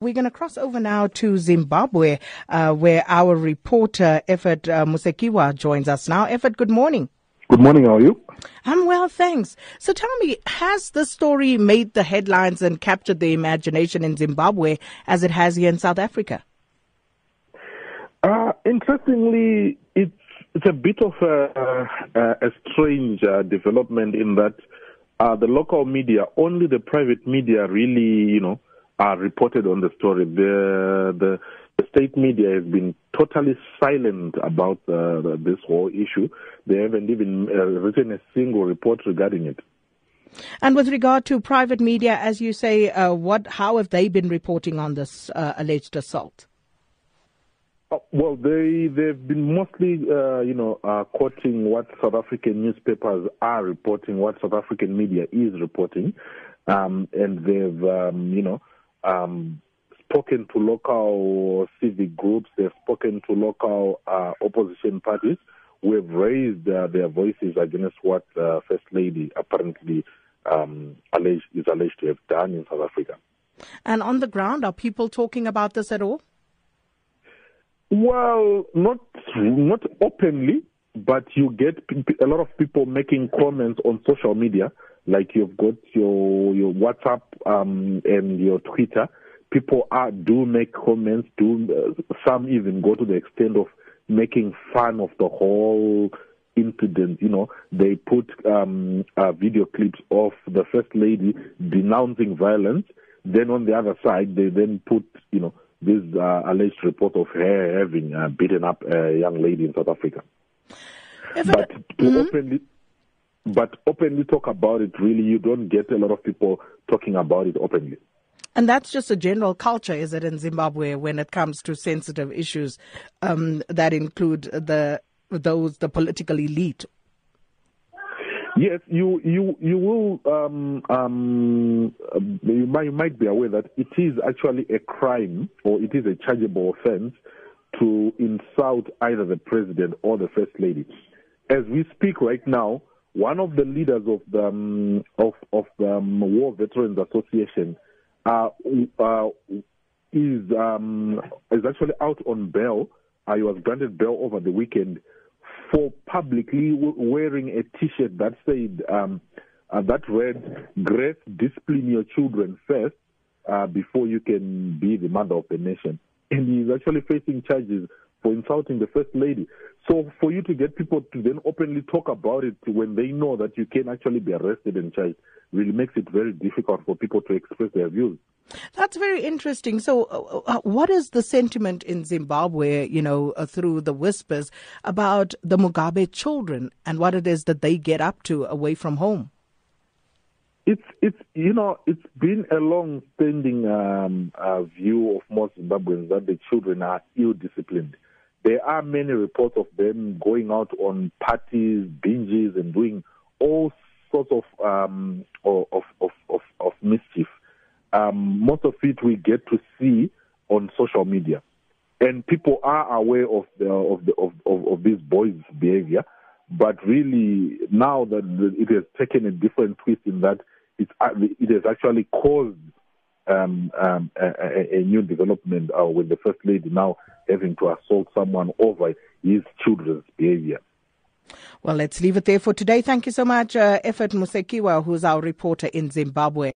We're going to cross over now to Zimbabwe, uh, where our reporter, Ephert uh, Musekiwa, joins us now. Ephert, good morning. Good morning, how are you? I'm well, thanks. So tell me, has the story made the headlines and captured the imagination in Zimbabwe as it has here in South Africa? Uh, interestingly, it's, it's a bit of a, a, a strange uh, development in that uh, the local media, only the private media really, you know, are reported on the story. The, the, the state media has been totally silent about uh, this whole issue. They haven't even uh, written a single report regarding it. And with regard to private media, as you say, uh, what, how have they been reporting on this uh, alleged assault? Uh, well, they they've been mostly, uh, you know, uh, quoting what South African newspapers are reporting, what South African media is reporting, um, and they've, um, you know, um, spoken to local civic groups, they've spoken to local uh, opposition parties who have raised uh, their voices against what uh, First Lady apparently um, alleged, is alleged to have done in South Africa. And on the ground, are people talking about this at all? Well, not not openly, but you get a lot of people making comments on social media like you've got your your WhatsApp um, and your Twitter, people are do make comments. Do uh, some even go to the extent of making fun of the whole incident. You know, they put um, uh, video clips of the first lady denouncing violence. Then on the other side, they then put you know this uh, alleged report of her having uh, beaten up a young lady in South Africa. If but it, to Mhm. openly but openly talk about it really you don't get a lot of people talking about it openly And that's just a general culture, is it, in Zimbabwe when it comes to sensitive issues um, that include the those the political elite? yes you you you will um um you might, you might be aware that it is actually a crime or it is a chargeable offense to insult either the president or the first lady as we speak right now one of the leaders of the um, of of the um, War Veterans Association uh, uh, is um, is actually out on bail. Uh, he was granted bail over the weekend for publicly w- wearing a T-shirt that said um, uh, that read "Grace, discipline your children first uh, before you can be the mother of the nation." And he's actually facing charges for insulting the first lady. So for you to get people to then openly talk about it when they know that you can actually be arrested and charged really makes it very difficult for people to express their views. That's very interesting. So, uh, uh, what is the sentiment in Zimbabwe, you know, uh, through the whispers about the Mugabe children and what it is that they get up to away from home? It's it's you know it's been a long-standing um, uh, view of most Zimbabweans that the children are ill-disciplined. There are many reports of them going out on parties, binges, and doing all sorts of um, of, of, of, of mischief. Um, most of it we get to see on social media, and people are aware of the of the of, of, of these boys' behavior. But really, now that it has taken a different twist in that it's, uh, it has actually caused um, um, a, a, a new development uh, with the first lady now having to assault someone over his children's behavior. Well, let's leave it there for today. Thank you so much, uh, Ephert Musekiwa, who's our reporter in Zimbabwe.